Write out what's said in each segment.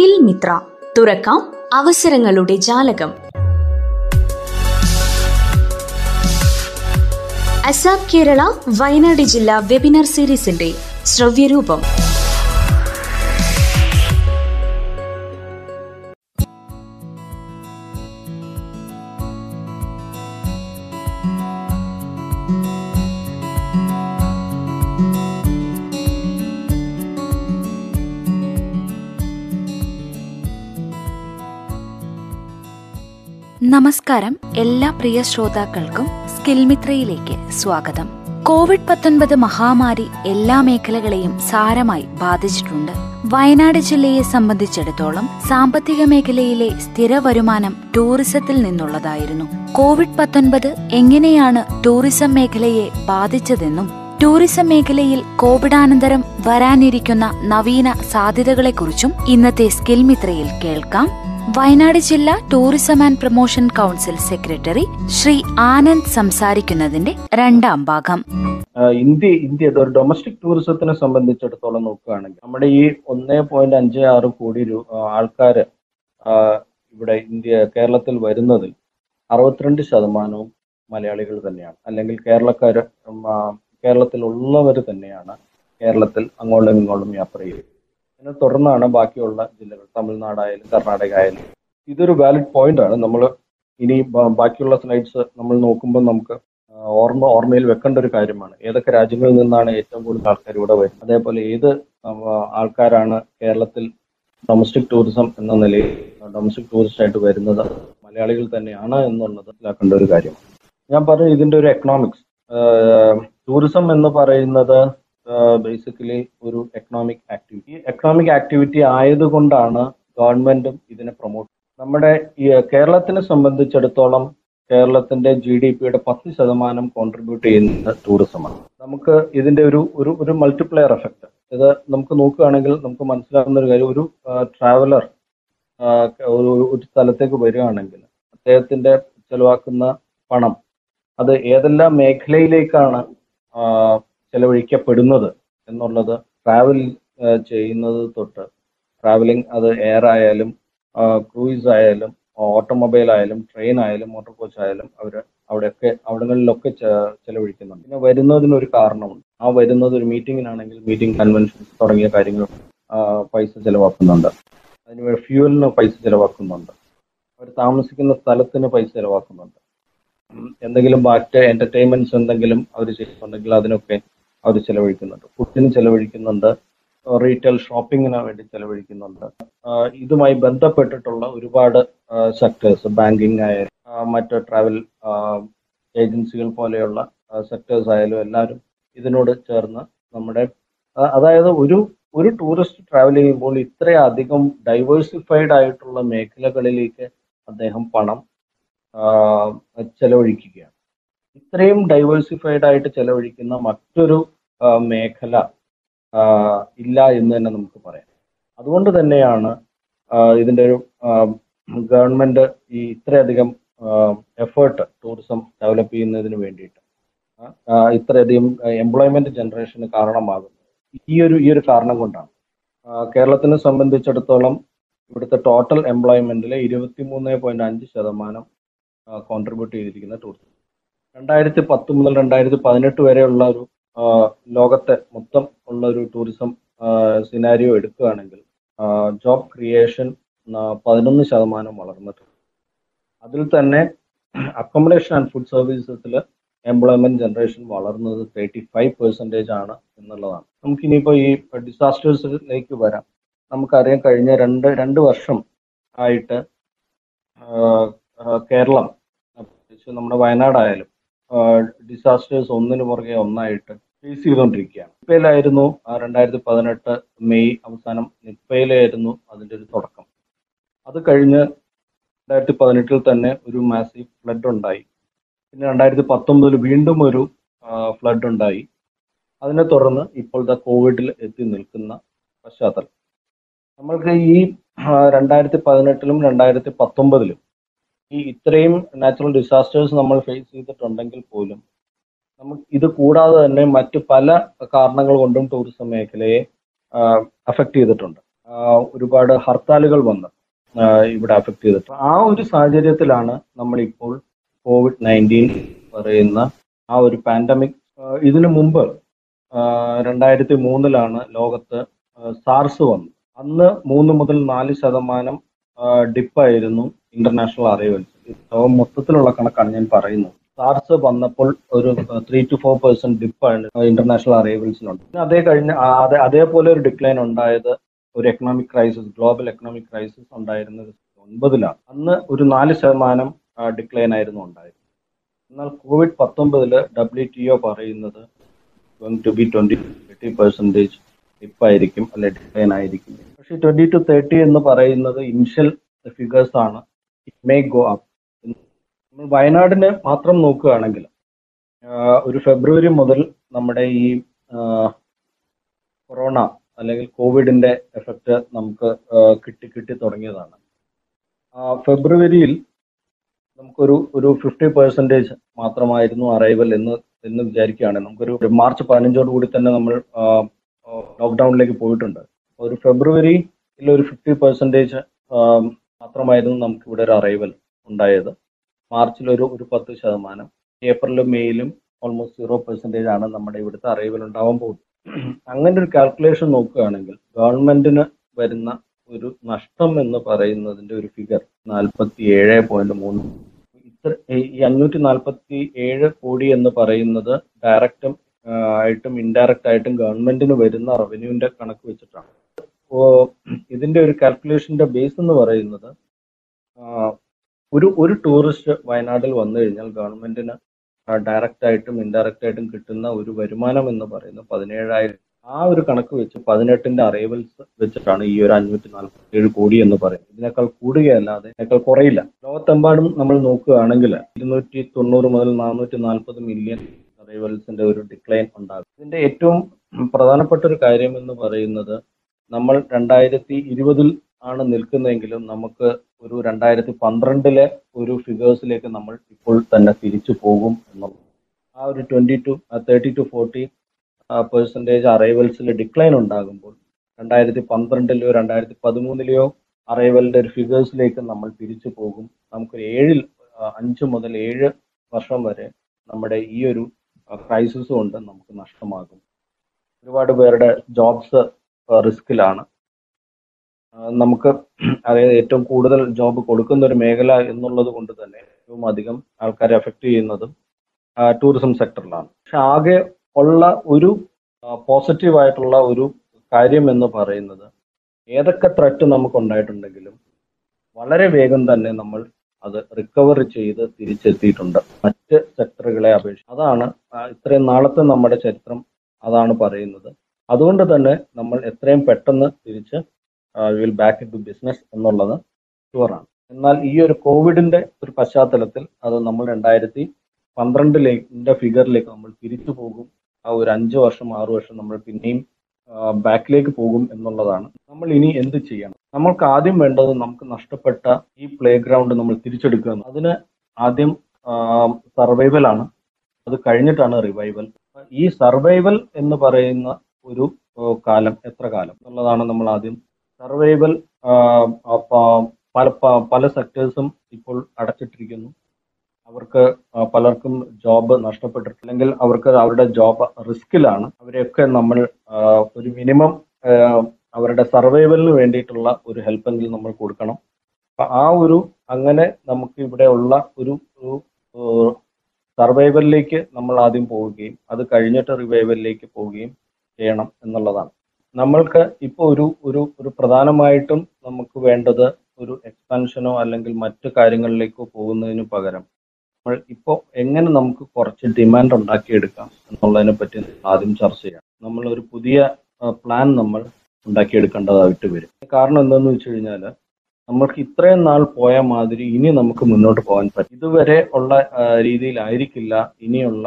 Skill Mitra. തുറക്കാം അവസരങ്ങളുടെ ജാലകം. അസാബ് കേരള വയനാട് ജില്ലാ വെബിനാർ സീരീസിന്റെ ശ്രവ്യരൂപം. നമസ്കാരം. എല്ലാ പ്രിയ ശ്രോതാക്കൾക്കും സ്കിൽമിത്രയിലേക്ക് സ്വാഗതം. കോവിഡ് പത്തൊൻപത് മഹാമാരി എല്ലാ മേഖലകളെയും സാരമായി ബാധിച്ചിട്ടുണ്ട്. വയനാട് ജില്ലയെ സംബന്ധിച്ചിടത്തോളം സാമ്പത്തിക മേഖലയിലെ സ്ഥിര വരുമാനം ടൂറിസത്തിൽ നിന്നുള്ളതായിരുന്നു. കോവിഡ് പത്തൊൻപത് എങ്ങനെയാണ് ടൂറിസം മേഖലയെ ബാധിച്ചതെന്നും ടൂറിസം മേഖലയിൽ കോവിഡാനന്തരം വരാനിരിക്കുന്ന നവീന സാധ്യതകളെക്കുറിച്ചും ഇന്നത്തെ സ്കിൽമിത്രയിൽ കേൾക്കാം. വയനാട് ജില്ലാ tourism and promotion council secretary Shri Anand സംസാരിക്കുന്നതിന്റെ രണ്ടാം ഭാഗം. ഇന്ത്യ ഇന്ത്യ ഡൊമസ്റ്റിക് ടൂറിസത്തിനെ സംബന്ധിച്ചിടത്തോളം നോക്കുകയാണെങ്കിൽ നമ്മുടെ ഈ ഒന്നേ പോയിന്റ് അഞ്ച് ആറ് കോടി ആൾക്കാർ ഇവിടെ ഇന്ത്യ കേരളത്തിൽ വരുന്നതിൽ അറുപത്തിരണ്ട് ശതമാനവും മലയാളികൾ തന്നെയാണ്. അല്ലെങ്കിൽ കേരളക്കാർ കേരളത്തിലുള്ളവർ തന്നെയാണ് കേരളത്തിൽ അങ്ങോട്ടും ഇങ്ങോട്ടും യാത്ര ചെയ്യുന്നത് ഇതിനെ തുടർന്നാണ് ബാക്കിയുള്ള ജില്ലകൾ തമിഴ്നാടായാലും കർണാടക ആയാലും ഇതൊരു വാലിഡ് പോയിന്റ് ആണ്. നമ്മൾ ഇനി ബാക്കിയുള്ള സ്ലൈഡ്സ് നമ്മൾ നോക്കുമ്പോൾ നമുക്ക് ഓർമ്മ ഓർമ്മയിൽ വെക്കേണ്ട ഒരു കാര്യമാണ്. ഏതൊക്കെ രാജ്യങ്ങളിൽ നിന്നാണ് ഏറ്റവും കൂടുതൽ ആൾക്കാർ ഇവിടെ വരുന്നത്? അതേപോലെ ഏത് ആൾക്കാരാണ് കേരളത്തിൽ ഡൊമസ്റ്റിക് ടൂറിസം എന്ന നിലയിൽ ഡൊമസ്റ്റിക് ടൂറിസ്റ്റ് ആയിട്ട് വരുന്നത് മലയാളികൾ തന്നെയാണ് എന്നുള്ളത് മനസ്സിലാക്കേണ്ട ഒരു കാര്യമാണ്. ഞാൻ പറഞ്ഞു ഇതിന്റെ ഒരു എക്കണോമിക്സ് ടൂറിസം എന്ന് പറയുന്നത് ബേസിക്കലി ഒരു എക്കണോമിക് ആക്ടിവിറ്റി എക്കണോമിക് ആക്ടിവിറ്റി ആയതുകൊണ്ടാണ് ഗവൺമെന്റും ഇതിനെ പ്രൊമോട്ട് നമ്മുടെ ഈ കേരളത്തിനെ സംബന്ധിച്ചിടത്തോളം കേരളത്തിന്റെ ജി ഡി പിയുടെ പത്ത് ശതമാനം കോൺട്രിബ്യൂട്ട് ചെയ്യുന്നത് ടൂറിസമാണ് നമുക്ക് ഇതിന്റെ ഒരു ഒരു ഒരു മൾട്ടിപ്ലയർ എഫക്റ്റ് ഇത് നമുക്ക് നോക്കുകയാണെങ്കിൽ നമുക്ക് മനസ്സിലാകുന്ന ഒരു കാര്യം ഒരു ട്രാവലർ ഒരു ഒരു സ്ഥലത്തേക്ക് വരികയാണെങ്കിൽ അദ്ദേഹത്തിന്റെ ചെലവാക്കുന്ന പണം അത് ഏതെല്ലാം മേഖലയിലേക്കാണ് ചെലവഴിക്കപ്പെടുന്നത് എന്നുള്ളത് ട്രാവൽ ചെയ്യുന്നത് തൊട്ട് ട്രാവലിംഗ് അത് എയർ ആയാലും ക്രൂയിസ് ആയാലും ഓട്ടോമൊബൈൽ ആയാലും ട്രെയിൻ ആയാലും മോട്ടോർ കോച്ച് ആയാലും അവർ അവിടെയൊക്കെ അവിടങ്ങളിലൊക്കെ ചെലവഴിക്കുന്നുണ്ട്. പിന്നെ വരുന്നതിനൊരു കാരണമുണ്ട്. ആ വരുന്നത് ഒരു മീറ്റിങ്ങിനാണെങ്കിൽ മീറ്റിംഗ് കൺവെൻഷൻസ് തുടങ്ങിയ കാര്യങ്ങൾ പൈസ ചെലവാക്കുന്നുണ്ട്. അതിന് ഫ്യൂവലിന് പൈസ ചെലവാക്കുന്നുണ്ട്. അവർ താമസിക്കുന്ന സ്ഥലത്തിന് പൈസ ചെലവാക്കുന്നുണ്ട്. എന്തെങ്കിലും മറ്റ് എന്റർടൈൻമെന്റ്സ് എന്തെങ്കിലും അവർ ചെയ്യുന്നുണ്ടെങ്കിൽ അതിനൊക്കെ അവർ ചെലവഴിക്കുന്നുണ്ട്. ഫുഡിന് ചെലവഴിക്കുന്നുണ്ട്. റീറ്റെയിൽ ഷോപ്പിങ്ങിന് വേണ്ടി ചെലവഴിക്കുന്നുണ്ട്. ഇതുമായി ബന്ധപ്പെട്ടിട്ടുള്ള ഒരുപാട് സെക്ടേഴ്സ് ബാങ്കിങ് ആയാലും മറ്റ് ട്രാവൽ ഏജൻസികൾ പോലെയുള്ള സെക്ടേഴ്സ് ആയാലും എല്ലാവരും ഇതിനോട് ചേർന്ന് നമ്മുടെ അതായത് ഒരു ഒരു ടൂറിസ്റ്റ് ട്രാവൽ ചെയ്യുമ്പോൾ ഇത്രയധികം ഡൈവേഴ്സിഫൈഡ് ആയിട്ടുള്ള മേഖലകളിലേക്ക് അദ്ദേഹം പണം ചെലവഴിക്കുകയാണ്. ഇത്രയും ഡൈവേഴ്സിഫൈഡ് ആയിട്ട് ചെലവഴിക്കുന്ന മറ്റൊരു മേഖല ഇല്ല എന്ന് തന്നെ നമുക്ക് പറയാം. അതുകൊണ്ട് തന്നെയാണ് ഇതിന്റെ ഒരു ഗവൺമെന്റ് ഈ ഇത്രയധികം എഫേർട്ട് ടൂറിസം ഡെവലപ്പ് ചെയ്യുന്നതിന് വേണ്ടിയിട്ട് ഇത്രയധികം എംപ്ലോയ്മെന്റ് ജനറേഷന് കാരണമാകുന്നത് ഈ ഒരു ഈ ഒരു കാരണം കൊണ്ടാണ്. കേരളത്തിനെ സംബന്ധിച്ചിടത്തോളം ഇവിടുത്തെ ടോട്ടൽ എംപ്ലോയ്മെന്റിലെ ഇരുപത്തി മൂന്ന് പോയിന്റ് അഞ്ച് ശതമാനം കോൺട്രിബ്യൂട്ട് ചെയ്തിരിക്കുന്ന ടൂറിസം രണ്ടായിരത്തി പത്ത് മുതൽ രണ്ടായിരത്തി പതിനെട്ട് വരെയുള്ള ഒരു ലോകത്തെ മൊത്തം ഉള്ള ഒരു ടൂറിസം സിനാരിയോ എടുക്കുകയാണെങ്കിൽ ജോബ് ക്രിയേഷൻ പതിനൊന്ന് ശതമാനം വളർന്നിട്ടുണ്ട്. അതിൽ തന്നെ അക്കോമഡേഷൻ ആൻഡ് ഫുഡ് സർവീസസിൽ എംപ്ലോയ്മെന്റ് ജനറേഷൻ വളർന്നത് തേർട്ടി ഫൈവ് പെർസെന്റേജ് ആണ് എന്നുള്ളതാണ്. നമുക്കിനിയിപ്പോൾ ഈ ഡിസാസ്റ്റേഴ്സിലേക്ക് വരാം. നമുക്കറിയാം കഴിഞ്ഞ രണ്ട് രണ്ട് വർഷം ആയിട്ട് കേരളം നമ്മുടെ വയനാടായാലും ഡിസാസ്റ്റേഴ്സ് ഒന്നിനു പുറകെ ഒന്നായിട്ട് ഫേസ് ചെയ്തുകൊണ്ടിരിക്കുകയാണ്. നിപ്പയിലായിരുന്നു രണ്ടായിരത്തി പതിനെട്ട് മെയ് അവസാനം. നിപ്പയിലായിരുന്നു അതിന്റെ ഒരു തുടക്കം. അത് കഴിഞ്ഞ് രണ്ടായിരത്തി പതിനെട്ടിൽ തന്നെ ഒരു മാസീവ് ഫ്ലഡ് ഉണ്ടായി. പിന്നെ രണ്ടായിരത്തി പത്തൊമ്പതിൽ വീണ്ടും ഒരു ഫ്ലഡ് ഉണ്ടായി. അതിനെ തുടർന്ന് ഇപ്പോഴത്തെ കോവിഡിൽ എത്തി നിൽക്കുന്ന പശ്ചാത്തലം. നമ്മൾക്ക് ഈ രണ്ടായിരത്തി പതിനെട്ടിലും രണ്ടായിരത്തി പത്തൊമ്പതിലും ഈ ഇത്രയും നാച്ചുറൽ ഡിസാസ്റ്റേഴ്സ് നമ്മൾ ഫേസ് ചെയ്തിട്ടുണ്ടെങ്കിൽ പോലും നമുക്ക് ഇത് കൂടാതെ തന്നെ മറ്റു പല കാരണങ്ങൾ കൊണ്ടും ടൂറിസം മേഖലയെ അഫക്റ്റ് ചെയ്തിട്ടുണ്ട്. ഒരുപാട് ഹർത്താലുകൾ വന്ന് ഇവിടെ അഫക്ട് ചെയ്തിട്ട് ആ ഒരു സാഹചര്യത്തിലാണ് നമ്മളിപ്പോൾ കോവിഡ് നയന്റീൻ പറയുന്ന ആ ഒരു പാൻഡമിക് ഇതിനു മുമ്പ് രണ്ടായിരത്തി മൂന്നിലാണ് ലോകത്ത് സാർസ് വന്നത്. അന്ന് മൂന്ന് മുതൽ നാല് ശതമാനം ഡിപ്പായിരുന്നു ഇന്റർനാഷണൽ അറൈവൽസ് മൊത്തത്തിലുള്ള കണക്കാണ് ഞാൻ പറയുന്നത്. സാർസ് വന്നപ്പോൾ ഒരു ത്രീ ടു ഫോർ പെർസെന്റ് ഡിപ്പാണ് ഇന്റർനാഷണൽ അറൈവൽസിനുണ്ട് പിന്നെ അതേ കഴിഞ്ഞ അതേപോലെ ഒരു ഡിക്ലൈൻ ഉണ്ടായത് ഒരു economic crisis global economic crisis ഉണ്ടായിരുന്നത് ഒൻപതിലാണ്. അന്ന് ഒരു നാല് ശതമാനം ഡിക്ലൈൻ ആയിരുന്നു ഉണ്ടായിരുന്നത് എന്നാൽ കോവിഡ് പത്തൊമ്പതിൽ ഡബ്ല്യു ടി ഒ പറയുന്നത് to be twenty thirty percentage ഡിപ്പായിരിക്കും അല്ലെ ഡിക്ലൈൻ ആയിരിക്കും. പക്ഷേ ട്വന്റി ടു തേർട്ടി എന്ന് പറയുന്നത് ഇനിഷ്യൽ ഫിഗേഴ്സ് ആണ്. ഇറ്റ് മേ ഗോ അപ്പ് നമ്മൾ വയനാടിനെ മാത്രം നോക്കുകയാണെങ്കിൽ ഒരു ഫെബ്രുവരി മുതൽ നമ്മുടെ ഈ കൊറോണ അല്ലെങ്കിൽ കോവിഡിന്റെ എഫക്റ്റ് നമുക്ക് കിട്ടി കിട്ടി തുടങ്ങിയതാണ്. ഫെബ്രുവരിയിൽ നമുക്കൊരു ഒരു ഫിഫ്റ്റി പെർസെന്റേജ് മാത്രമായിരുന്നു അറൈവൽ എന്ന് എന്ന് വിചാരിക്കുകയാണ് നമുക്കൊരു മാർച്ച് പതിനഞ്ചോട് കൂടി തന്നെ നമ്മൾ ലോക്ക്ഡൌണിലേക്ക് പോയിട്ടുണ്ട്. ഒരു ഫെബ്രുവരിയിൽ ഒരു ഫിഫ്റ്റി പെർസെന്റേജ് മാത്രമായിരുന്നു നമുക്ക് ഇവിടെ ഒരു അറൈവൽ ഉണ്ടായത്. മാർച്ചിൽ ഒരു ഒരു പത്ത് ശതമാനം. ഏപ്രിലും മെയ്യിലും ഓൾമോസ്റ്റ് സീറോ പെർസെന്റേജ് ആണ് നമ്മുടെ ഇവിടുത്തെ അറൈവൽ ഉണ്ടാവാൻ പോകുന്നത്. അങ്ങനെ ഒരു കാൽക്കുലേഷൻ നോക്കുകയാണെങ്കിൽ ഗവൺമെന്റിന് വരുന്ന ഒരു നഷ്ടം എന്ന് പറയുന്നതിന്റെ ഒരു ഫിഗർ നാൽപ്പത്തി ഏഴ് പോയിന്റ് മൂന്ന്. ഇത്ര ഈ അഞ്ഞൂറ്റി നാൽപ്പത്തി ഏഴ് കോടി എന്ന് പറയുന്നത് ഡയറക്റ്റും ആയിട്ടും ഇൻഡയറക്റ്റ് ആയിട്ടും ഗവൺമെന്റിന് വരുന്ന റവന്യൂവിന്റെ കണക്ക് വെച്ചിട്ടാണ്. ഓ ഇതിന്റെ ഒരു കാൽക്കുലേഷന്റെ ബേസ് എന്ന് പറയുന്നത് ഒരു ഒരു ടൂറിസ്റ്റ് വയനാട്ടിൽ വന്നു കഴിഞ്ഞാൽ ഗവൺമെന്റിന് ഡയറക്റ്റ് ആയിട്ടും ഇൻഡയറക്റ്റ് ആയിട്ടും കിട്ടുന്ന ഒരു വരുമാനം എന്ന് പറയുന്നത് പതിനേഴായിരം. ആ ഒരു കണക്ക് വെച്ച് പതിനെട്ടിന്റെ അറൈവൽസ് വെച്ചിട്ടാണ് ഈ ഒരു അഞ്ഞൂറ്റി നാൽപ്പത്തി ഏഴ് കോടി എന്ന് പറയുന്നത്. ഇതിനേക്കാൾ കൂടുകയല്ലാതെ ഇതിനേക്കാൾ കുറയില്ല. ലോകത്തെമ്പാടും നമ്മൾ നോക്കുകയാണെങ്കിൽ ഇരുന്നൂറ്റി തൊണ്ണൂറ് മുതൽ നാനൂറ്റി നാൽപ്പത് മില്യൺ അറൈവൽസിന്റെ ഒരു ഡിക്ലൈൻ ഉണ്ടാകും. ഇതിന്റെ ഏറ്റവും പ്രധാനപ്പെട്ട ഒരു കാര്യം എന്ന് പറയുന്നത് നമ്മൾ രണ്ടായിരത്തി ഇരുപതിൽ ആണ് നിൽക്കുന്നതെങ്കിലും നമുക്ക് ഒരു രണ്ടായിരത്തി പന്ത്രണ്ടിലെ ഒരു ഫിഗേഴ്സിലേക്ക് നമ്മൾ ഇപ്പോൾ തന്നെ തിരിച്ചു പോകും എന്നുള്ളത്. ആ ഒരു twenty to thirty to forty percentage അറൈവൽസിൽ decline ഉണ്ടാകുമ്പോൾ രണ്ടായിരത്തി പന്ത്രണ്ടിലെയോ രണ്ടായിരത്തി പതിമൂന്നിലെയോ അറൈവലിന്റെ ഒരു ഫിഗേഴ്സിലേക്ക് നമ്മൾ തിരിച്ചു പോകും. നമുക്ക് ഏഴിൽ അഞ്ച് മുതൽ ഏഴ് വർഷം വരെ നമ്മുടെ ഈ ഒരു ക്രൈസിസ് കൊണ്ട് നമുക്ക് നഷ്ടമാകും. ഒരുപാട് പേരുടെ ജോബ്സ് റിസ്കിലാണ് നമുക്ക് അതായത് ഏറ്റവും കൂടുതൽ ജോബ് കൊടുക്കുന്ന ഒരു മേഖല എന്നുള്ളത് കൊണ്ട് തന്നെ ഏറ്റവും അധികം ആൾക്കാരെ അഫക്റ്റ് ചെയ്യുന്നതും ടൂറിസം സെക്ടറിലാണ് പക്ഷെ ആകെ ഉള്ള ഒരു പോസിറ്റീവ് ആയിട്ടുള്ള ഒരു കാര്യം എന്ന് പറയുന്നത് ഏതൊക്കെ ത്രെറ്റ് നമുക്ക് ഉണ്ടായിട്ടുണ്ടെങ്കിലും വളരെ വേഗം തന്നെ നമ്മൾ അത് റിക്കവർ ചെയ്ത് തിരിച്ചെത്തിയിട്ടുണ്ട്. മറ്റ് സെക്ടറുകളെ അപേക്ഷിച്ച് അതാണ് ഇത്രയും നാളത്തെ നമ്മുടെ ചരിത്രം അതാണ് പറയുന്നത്. അതുകൊണ്ട് തന്നെ നമ്മൾ എത്രയും പെട്ടെന്ന് തിരിച്ച് വിൽ ബാക്ക് ടു ബിസിനസ് എന്നുള്ളത് ഷുവറാണ് എന്നാൽ ഈ ഒരു കോവിഡിന്റെ ഒരു പശ്ചാത്തലത്തിൽ അത് നമ്മൾ രണ്ടായിരത്തി പന്ത്രണ്ടിലേക്ക് ഫിഗറിലേക്ക് നമ്മൾ തിരിച്ചു പോകും. ആ ഒരു അഞ്ച് വർഷം ആറു വർഷം നമ്മൾ പിന്നെയും ബാക്കിലേക്ക് പോകും എന്നുള്ളതാണ്. നമ്മൾ ഇനി എന്ത് ചെയ്യണം? നമ്മൾക്ക് ആദ്യം വേണ്ടത് നമുക്ക് നഷ്ടപ്പെട്ട ഈ പ്ലേ ഗ്രൗണ്ട് നമ്മൾ തിരിച്ചെടുക്കുക. അതിന് ആദ്യം സർവൈവൽ ആണ്. അത് കഴിഞ്ഞിട്ടാണ് റിവൈവൽ ഈ സർവൈവൽ എന്ന് പറയുന്ന ഒരു കാലം എത്ര കാലം എന്നുള്ളതാണ് നമ്മൾ ആദ്യം സർവൈവൽ പല പല സെക്ടേഴ്സും ഇപ്പോൾ അടച്ചിട്ടിരിക്കുന്നു. അവർക്ക് പലർക്കും ജോബ് നഷ്ടപ്പെട്ടിട്ടില്ലെങ്കിൽ അവർക്ക് അവരുടെ ജോബ് റിസ്കിലാണ് അവരെയൊക്കെ നമ്മൾ ഒരു മിനിമം അവരുടെ സർവൈവലിന് വേണ്ടിയിട്ടുള്ള ഒരു ഹെൽപ്പെങ്കിലും നമ്മൾ കൊടുക്കണം. അപ്പൊ ആ ഒരു അങ്ങനെ നമുക്ക് ഇവിടെ ഉള്ള ഒരു സർവൈവലിലേക്ക് നമ്മൾ ആദ്യം പോവുകയും അത് കഴിഞ്ഞിട്ട് റിവൈവലിലേക്ക് പോവുകയും ചെയ്യണം എന്നുള്ളതാണ്. നമ്മൾക്ക് ഇപ്പോൾ ഒരു ഒരു ഒരു പ്രധാനമായിട്ടും നമുക്ക് വേണ്ടത് ഒരു എക്സ്പാൻഷനോ അല്ലെങ്കിൽ മറ്റു കാര്യങ്ങളിലേക്കോ പോകുന്നതിന് പകരം ഇപ്പോൾ എങ്ങനെ നമുക്ക് കുറച്ച് ഡിമാൻഡ് ഉണ്ടാക്കിയെടുക്കാം എന്നുള്ളതിനെ പറ്റി ആദ്യം ചർച്ച ചെയ്യാം. നമ്മൾ ഒരു പുതിയ പ്ലാൻ നമ്മൾ ഉണ്ടാക്കിയെടുക്കേണ്ടതായിട്ട് വരും. കാരണം എന്താണെന്ന് വെച്ച് കഴിഞ്ഞാൽ നമ്മൾക്ക് ഇത്രയും നാൾ പോയ മാതിരി ഇനി നമുക്ക് മുന്നോട്ട് പോകാൻ പറ്റും. ഇതുവരെ ഉള്ള രീതിയിലായിരിക്കില്ല ഇനിയുള്ള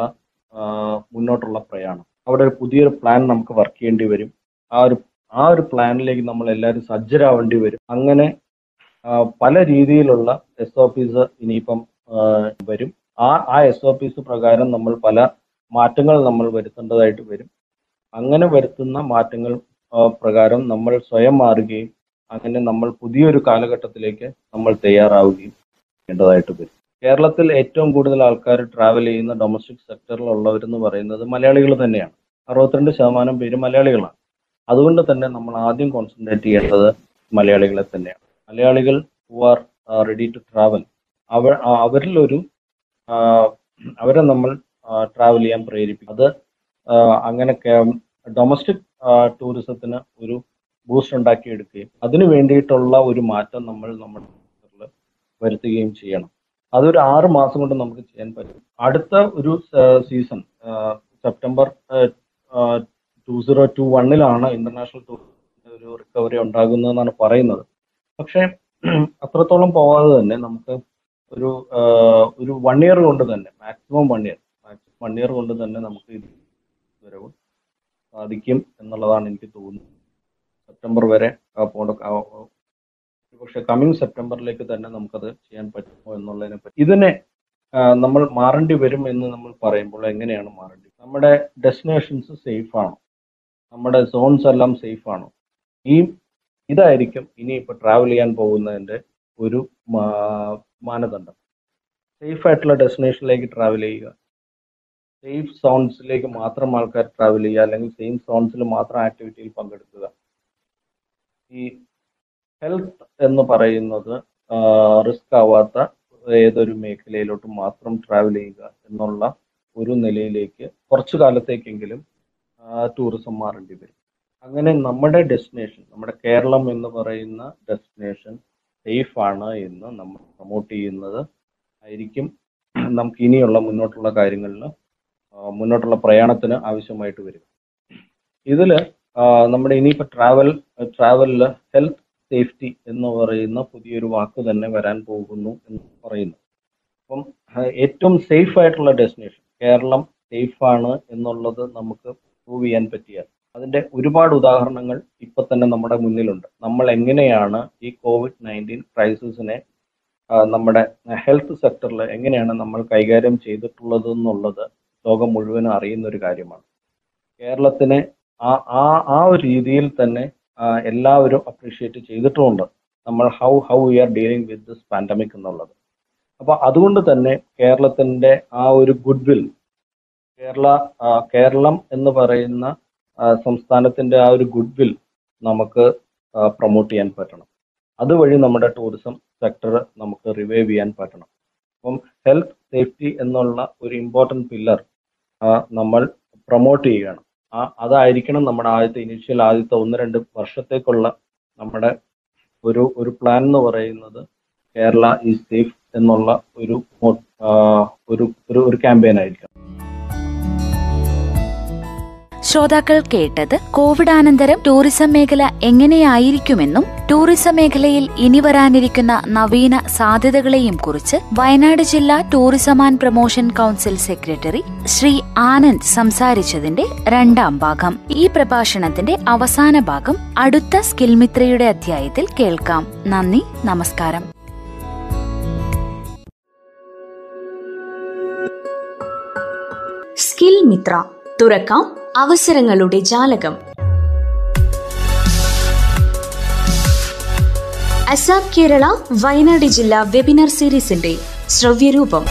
മുന്നോട്ടുള്ള പ്രയാണം. അവിടെ ഒരു പുതിയൊരു പ്ലാൻ നമുക്ക് വർക്ക് ചെയ്യേണ്ടി വരും. ആ ഒരു ആ ഒരു പ്ലാനിലേക്ക് നമ്മൾ എല്ലാവരും സജ്ജരാവേണ്ടി വരും. അങ്ങനെ പല രീതിയിലുള്ള എസ് ഒ പിസ് ഇനിയിപ്പം വരും. ആ ആ എസ് ഒ പിസ് പ്രകാരം നമ്മൾ പല മാറ്റങ്ങൾ നമ്മൾ വരുത്തേണ്ടതായിട്ട് വരും. അങ്ങനെ വരുത്തുന്ന മാറ്റങ്ങൾ പ്രകാരം നമ്മൾ സ്വയം മാറുകയും അങ്ങനെ നമ്മൾ പുതിയൊരു കാലഘട്ടത്തിലേക്ക് നമ്മൾ തയ്യാറാവുകയും ചെയ്യേണ്ടതായിട്ട് വരും. കേരളത്തിൽ ഏറ്റവും കൂടുതൽ ആൾക്കാർ ട്രാവൽ ചെയ്യുന്ന ഡൊമസ്റ്റിക് സെക്ടറിലുള്ളവരെന്ന് പറയുന്നത് മലയാളികൾ തന്നെയാണ്. അറുപത്തിരണ്ട് ശതമാനം പേര് മലയാളികളാണ്. അതുകൊണ്ട് തന്നെ നമ്മൾ ആദ്യം കോൺസെൻട്രേറ്റ് ചെയ്യേണ്ടത് മലയാളികളെ തന്നെയാണ്. മലയാളികൾ who are ready to travel അവർ ആ- അവരിലൊരു അവരെ നമ്മൾ ട്രാവൽ ചെയ്യാൻ പ്രേരിപ്പിക്കും. അത് അങ്ങനെ ഡൊമസ്റ്റിക് ടൂറിസത്തിന് ഒരു ബൂസ്റ്റ് ഉണ്ടാക്കിയെടുക്കുകയും അതിനു വേണ്ടിയിട്ടുള്ള ഒരു മാറ്റം നമ്മൾ നമ്മുടെ വരുത്തുകയും ചെയ്യണം. അതൊരു ആറ് മാസം കൊണ്ട് നമുക്ക് ചെയ്യാൻ പറ്റും. അടുത്ത ഒരു season September to zero to വണ്ണിലാണ് international ടൂറിസത്തിന്റെ ഒരു റിക്കവറി ഉണ്ടാകുന്നതെന്നാണ് പറയുന്നത്. പക്ഷേ അത്രത്തോളം പോവാതെ തന്നെ നമുക്ക് ഒരു ഒരു വൺ ഇയർ കൊണ്ട് തന്നെ maximum one year maximum one year കൊണ്ട് തന്നെ നമുക്ക് ഇത് വരവ് സാധിക്കും എന്നുള്ളതാണ് എനിക്ക് തോന്നുന്നത്. സെപ്റ്റംബർ വരെ ആ, പക്ഷെ കമ്മിങ് സെപ്റ്റംബറിലേക്ക് തന്നെ നമുക്കത് ചെയ്യാൻ പറ്റുമോ എന്നുള്ളതിനെ പറ്റി. ഇതിനെ നമ്മൾ മാറേണ്ടി വരും എന്ന് നമ്മൾ പറയുമ്പോൾ എങ്ങനെയാണ് മാറേണ്ടി നമ്മുടെ ഡെസ്റ്റിനേഷൻസ് സേഫ് ആണോ? നമ്മുടെ സോൺസ് എല്ലാം സേഫ് ആണോ? ഈ ഇതായിരിക്കും ഇനി ഇപ്പോൾ ട്രാവൽ ചെയ്യാൻ പോകുന്നതിന്റെ ഒരു മാനദണ്ഡം. സേഫ് ആയിട്ടുള്ള ഡെസ്റ്റിനേഷനിലേക്ക് ട്രാവൽ ചെയ്യുക. സേഫ് സോൺസിലേക്ക് മാത്രം ആൾക്കാർ ട്രാവൽ ചെയ്യുക. അല്ലെങ്കിൽ സെയിം സോൺസിൽ മാത്രം ആക്ടിവിറ്റിയിൽ പങ്കെടുക്കുക. ഈ ഹെൽത്ത് എന്ന് പറയുന്നത് റിസ്ക് ആവാത്ത ഏതൊരു മേഖലയിലോട്ട് മാത്രം ട്രാവൽ ചെയ്യുക എന്നുള്ള ഒരു നിലയിലേക്ക് കുറച്ചു കാലത്തേക്കെങ്കിലും ടൂറിസം മാറേണ്ടി വരും. അങ്ങനെ നമ്മുടെ ഡെസ്റ്റിനേഷൻ നമ്മുടെ കേരളം എന്ന് പറയുന്ന ഡെസ്റ്റിനേഷൻ സേഫ് ആണ് എന്ന് നമ്മൾ പ്രൊമോട്ട് ചെയ്യുന്നത് ആയിരിക്കും. നമുക്ക് ഇനിയുള്ള മുന്നോട്ടുള്ള കാര്യങ്ങളിൽ മുന്നോട്ടുള്ള പ്രയാണത്തിന് ആവശ്യമായിട്ട് വരും. ഇതിൽ നമ്മുടെ ഇനിയിപ്പോൾ ട്രാവൽ ട്രാവലിൽ ഹെൽത്ത് സേഫ്റ്റി എന്ന് പറയുന്ന പുതിയൊരു വാക്ക് തന്നെ വരാൻ പോകുന്നു എന്ന് പറയുന്നു. അപ്പം ഏറ്റവും സേഫ് ആയിട്ടുള്ള ഡെസ്റ്റിനേഷൻ കേരളം സേഫ് ആണ് എന്നുള്ളത് നമുക്ക് പ്രൂവ് ചെയ്യാൻ പറ്റിയ അതിന്റെ ഒരുപാട് ഉദാഹരണങ്ങൾ ഇപ്പൊ തന്നെ നമ്മുടെ മുന്നിലുണ്ട്. നമ്മൾ എങ്ങനെയാണ് ഈ കോവിഡ് നയന്റീൻ ക്രൈസിസിനെ നമ്മുടെ ഹെൽത്ത് സെക്ടറിൽ എങ്ങനെയാണ് നമ്മൾ കൈകാര്യം ചെയ്തിട്ടുള്ളത് എന്നുള്ളത് ലോകം മുഴുവനും അറിയുന്ന ഒരു കാര്യമാണ്. കേരളത്തിനെ ആ ആ ആ ഒരു രീതിയിൽ തന്നെ എല്ലാവരും അപ്രീഷിയേറ്റ് ചെയ്തിട്ടുമുണ്ട് നമ്മൾ how how we are dealing with this pandemic എന്നുള്ളത്. അപ്പൊ അതുകൊണ്ട് തന്നെ കേരളത്തിന്റെ ആ ഒരു ഗുഡ് വിൽ കേരള കേരളം എന്ന് പറയുന്ന സംസ്ഥാനത്തിന്റെ ആ ഒരു ഗുഡ് വിൽ നമുക്ക് പ്രൊമോട്ട് ചെയ്യാൻ പറ്റണം. അതുവഴി നമ്മുടെ ടൂറിസം സെക്ടർ നമുക്ക് റിവൈവ് ചെയ്യാൻ പറ്റണം. അപ്പം ഹെൽത്ത് സേഫ്റ്റി എന്നുള്ള ഒരു ഇമ്പോർട്ടന്റ് പില്ലർ നമ്മൾ പ്രൊമോട്ട് ചെയ്യണം ആ അതായിരിക്കണം നമ്മുടെ ആദ്യത്തെ ഇനീഷ്യൽ ആദ്യത്തെ ഒന്ന് രണ്ട് വർഷത്തേക്കുള്ള നമ്മുടെ ഒരു ഒരു പ്ലാൻ എന്ന് പറയുന്നത് കേരള ഈസ് സേഫ് എന്നുള്ള ഒരു ഒരു ഒരു ക്യാമ്പയിൻ ആയിരിക്കണം. ശ്രോതാക്കൾ കേട്ടത് കോവിഡാനന്തരം ടൂറിസം മേഖല എങ്ങനെയായിരിക്കുമെന്നും ടൂറിസം മേഖലയിൽ ഇനി വരാനിരിക്കുന്ന നവീന സാധ്യതകളെയും കുറിച്ച് വയനാട് ജില്ലാ tourism and promotion council secretary Shri Anand സംസാരിച്ചതിന്റെ രണ്ടാം ഭാഗം. ഈ പ്രഭാഷണത്തിന്റെ അവസാന ഭാഗം അടുത്ത സ്കിൽമിത്രയുടെ അധ്യായത്തിൽ കേൾക്കാം. നന്ദി നമസ്കാരം. സ്കിൽ മിത്ര തുറക്കാം അവസരങ്ങളുടെ ജാലകം. അസാം കേരള വയനാട് ജില്ലാ വെബിനാർ സീരീസിന്റെ ശ്രവ്യരൂപം.